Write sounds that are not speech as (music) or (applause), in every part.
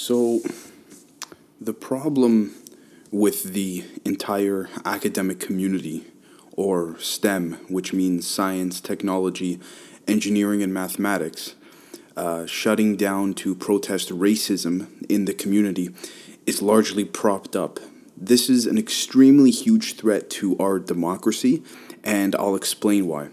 So, the problem with the entire academic community, or STEM, which means science, technology, engineering, and mathematics, uh, shutting down to protest racism in the community is largely propped up. This is an extremely huge threat to our democracy, and I'll explain why.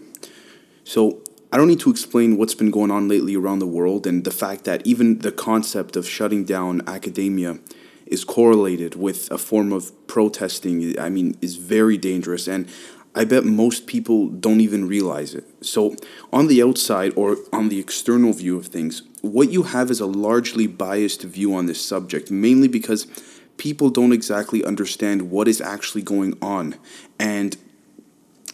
So, I don't need to explain what's been going on lately around the world and the fact that even the concept of shutting down academia is correlated with a form of protesting, I mean, is very dangerous. And I bet most people don't even realize it. So, on the outside or on the external view of things, what you have is a largely biased view on this subject, mainly because people don't exactly understand what is actually going on. And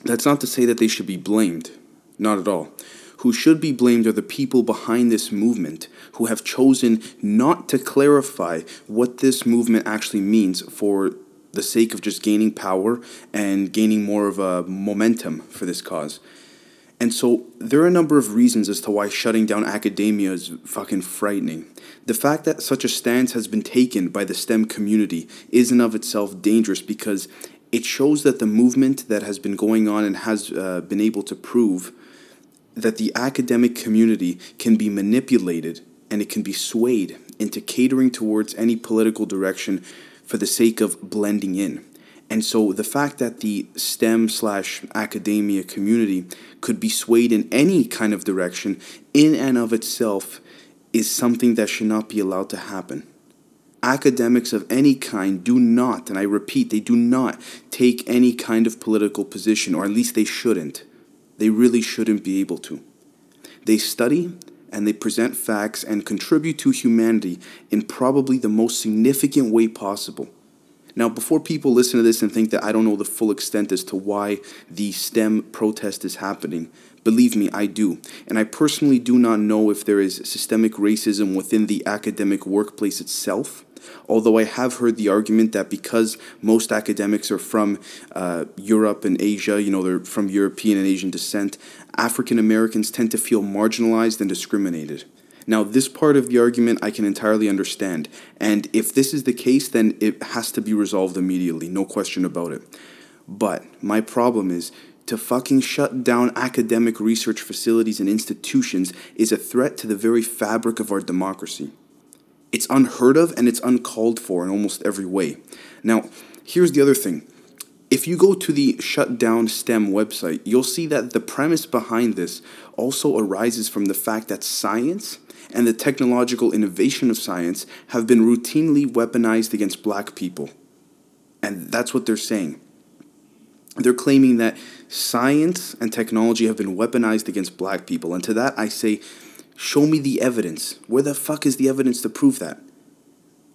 that's not to say that they should be blamed not at all. Who should be blamed are the people behind this movement who have chosen not to clarify what this movement actually means for the sake of just gaining power and gaining more of a momentum for this cause. And so there are a number of reasons as to why shutting down academia is fucking frightening. The fact that such a stance has been taken by the STEM community is in of itself dangerous because it shows that the movement that has been going on and has uh, been able to prove that the academic community can be manipulated and it can be swayed into catering towards any political direction for the sake of blending in. And so the fact that the STEM slash academia community could be swayed in any kind of direction in and of itself is something that should not be allowed to happen. Academics of any kind do not, and I repeat, they do not take any kind of political position, or at least they shouldn't. They really shouldn't be able to. They study and they present facts and contribute to humanity in probably the most significant way possible. Now, before people listen to this and think that I don't know the full extent as to why the STEM protest is happening, believe me, I do. And I personally do not know if there is systemic racism within the academic workplace itself Although I have heard the argument that because most academics are from uh, Europe and Asia, you know, they're from European and Asian descent, African Americans tend to feel marginalized and discriminated. Now, this part of the argument I can entirely understand, and if this is the case, then it has to be resolved immediately, no question about it. But my problem is to fucking shut down academic research facilities and institutions is a threat to the very fabric of our democracy. It's unheard of and it's uncalled for in almost every way. Now, here's the other thing. If you go to the Shutdown STEM website, you'll see that the premise behind this also arises from the fact that science and the technological innovation of science have been routinely weaponized against black people. And that's what they're saying. They're claiming that science and technology have been weaponized against black people. And to that, I say, Show me the evidence. Where the fuck is the evidence to prove that?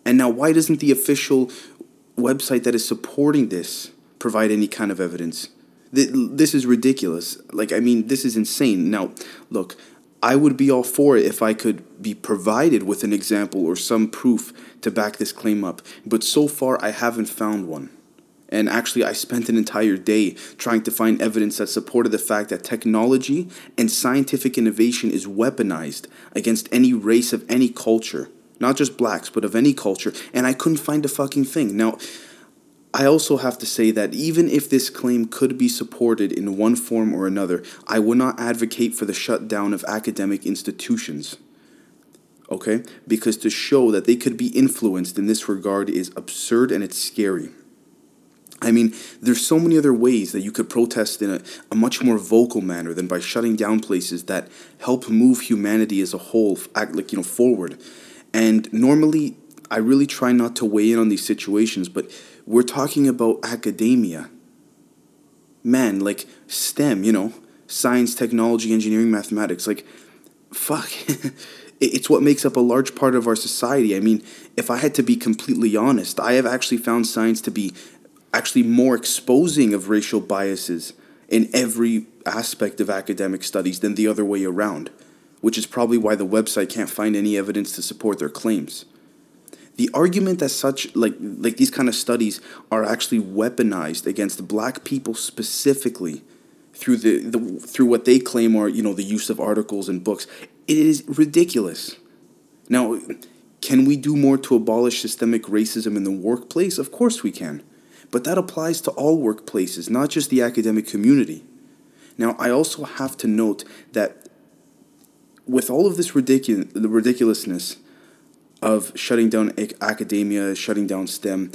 And now, why doesn't the official website that is supporting this provide any kind of evidence? This is ridiculous. Like, I mean, this is insane. Now, look, I would be all for it if I could be provided with an example or some proof to back this claim up. But so far, I haven't found one. And actually, I spent an entire day trying to find evidence that supported the fact that technology and scientific innovation is weaponized against any race of any culture, not just blacks, but of any culture. And I couldn't find a fucking thing. Now, I also have to say that even if this claim could be supported in one form or another, I would not advocate for the shutdown of academic institutions. Okay? Because to show that they could be influenced in this regard is absurd and it's scary. I mean, there's so many other ways that you could protest in a, a much more vocal manner than by shutting down places that help move humanity as a whole, act like you know, forward. And normally, I really try not to weigh in on these situations, but we're talking about academia. Man, like STEM, you know, science, technology, engineering, mathematics. Like, fuck. (laughs) it's what makes up a large part of our society. I mean, if I had to be completely honest, I have actually found science to be actually more exposing of racial biases in every aspect of academic studies than the other way around, which is probably why the website can't find any evidence to support their claims. The argument that such like like these kind of studies are actually weaponized against black people specifically through the, the through what they claim are, you know, the use of articles and books, it is ridiculous. Now, Can we do more to abolish systemic racism in the workplace? Of course we can. But that applies to all workplaces, not just the academic community. Now, I also have to note that with all of this ridiculous, the ridiculousness of shutting down academia, shutting down STEM,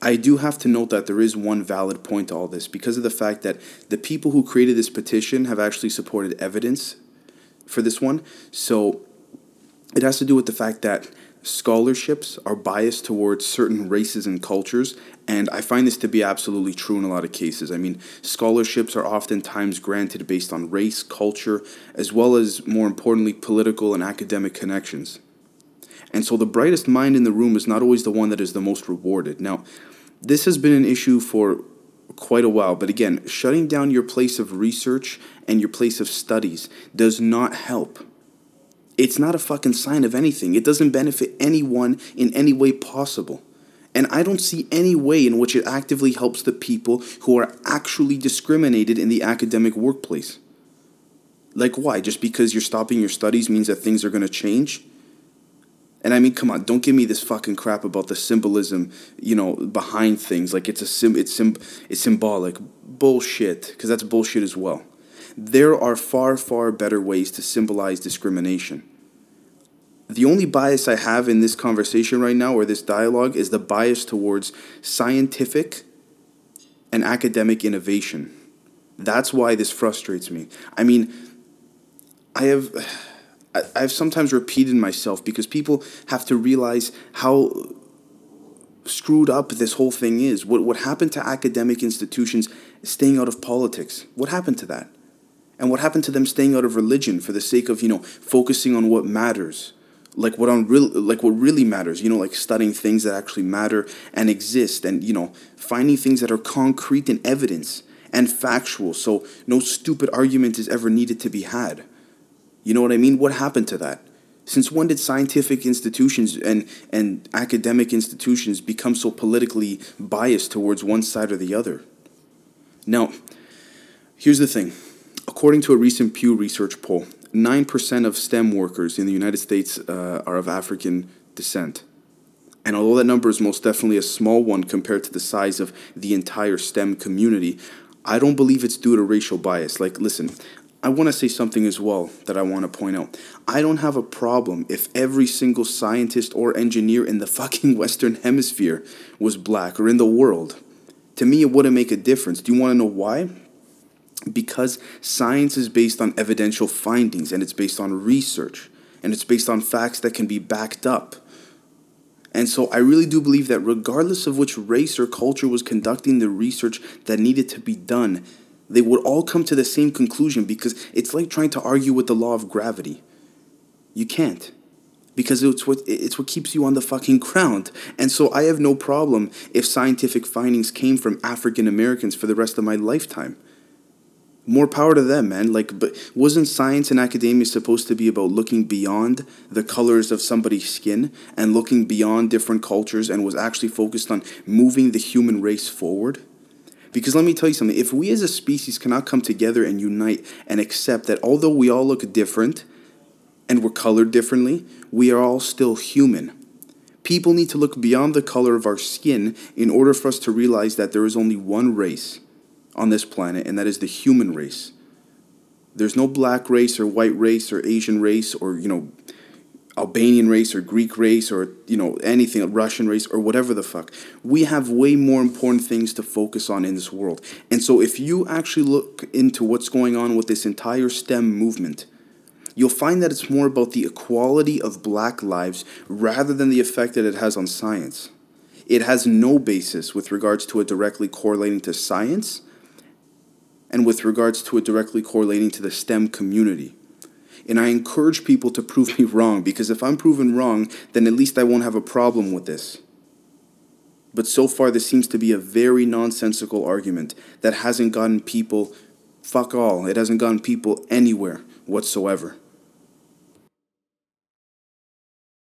I do have to note that there is one valid point to all this because of the fact that the people who created this petition have actually supported evidence for this one. So it has to do with the fact that scholarships are biased towards certain races and cultures, and I find this to be absolutely true in a lot of cases. I mean, scholarships are oftentimes granted based on race, culture, as well as, more importantly, political and academic connections. And so the brightest mind in the room is not always the one that is the most rewarded. Now, this has been an issue for quite a while, but again, shutting down your place of research and your place of studies does not help. It's not a fucking sign of anything. It doesn't benefit anyone in any way possible. And I don't see any way in which it actively helps the people who are actually discriminated in the academic workplace. Like, why? Just because you're stopping your studies means that things are going to change? And I mean, come on, don't give me this fucking crap about the symbolism, you know, behind things. Like it's a sim, it's sim, it's symbolic bullshit. Because that's bullshit as well. There are far, far better ways to symbolize discrimination. The only bias I have in this conversation right now, or this dialogue, is the bias towards scientific and academic innovation. That's why this frustrates me. I mean, I have I, have sometimes repeated myself because people have to realize how screwed up this whole thing is. What, what happened to academic institutions staying out of politics? What happened to that? And what happened to them staying out of religion for the sake of, you know, focusing on what matters? Like what on real like what really matters, you know, like studying things that actually matter and exist and, you know, finding things that are concrete and evidence and factual so no stupid argument is ever needed to be had. You know what I mean? What happened to that? Since when did scientific institutions and, and academic institutions become so politically biased towards one side or the other? Now, here's the thing. According to a recent Pew Research poll, 9% of STEM workers in the United States uh, are of African descent. And although that number is most definitely a small one compared to the size of the entire STEM community, I don't believe it's due to racial bias. Like, listen, I want to say something as well that I want to point out. I don't have a problem if every single scientist or engineer in the (laughs) fucking Western Hemisphere was black or in the world. To me, it wouldn't make a difference. Do you want to know why? Because science is based on evidential findings and it's based on research and it's based on facts that can be backed up. And so I really do believe that regardless of which race or culture was conducting the research that needed to be done, they would all come to the same conclusion because it's like trying to argue with the law of gravity. You can't. Because it's what it's what keeps you on the fucking ground. And so I have no problem if scientific findings came from African Americans for the rest of my lifetime. More power to them, man. Like but wasn't science and academia supposed to be about looking beyond the colors of somebody's skin and looking beyond different cultures and was actually focused on moving the human race forward? Because let me tell you something if we as a species cannot come together and unite and accept that although we all look different and we're colored differently, we are all still human. People need to look beyond the color of our skin in order for us to realize that there is only one race on this planet, and that is the human race. There's no black race or white race or Asian race or, you know, Albanian race or Greek race or you know anything Russian race or whatever the fuck. We have way more important things to focus on in this world. And so if you actually look into what's going on with this entire STEM movement, you'll find that it's more about the equality of black lives rather than the effect that it has on science. It has no basis with regards to it directly correlating to science and with regards to it directly correlating to the STEM community. And I encourage people to prove me wrong because if I'm proven wrong, then at least I won't have a problem with this. But so far, this seems to be a very nonsensical argument that hasn't gotten people fuck all. It hasn't gotten people anywhere whatsoever.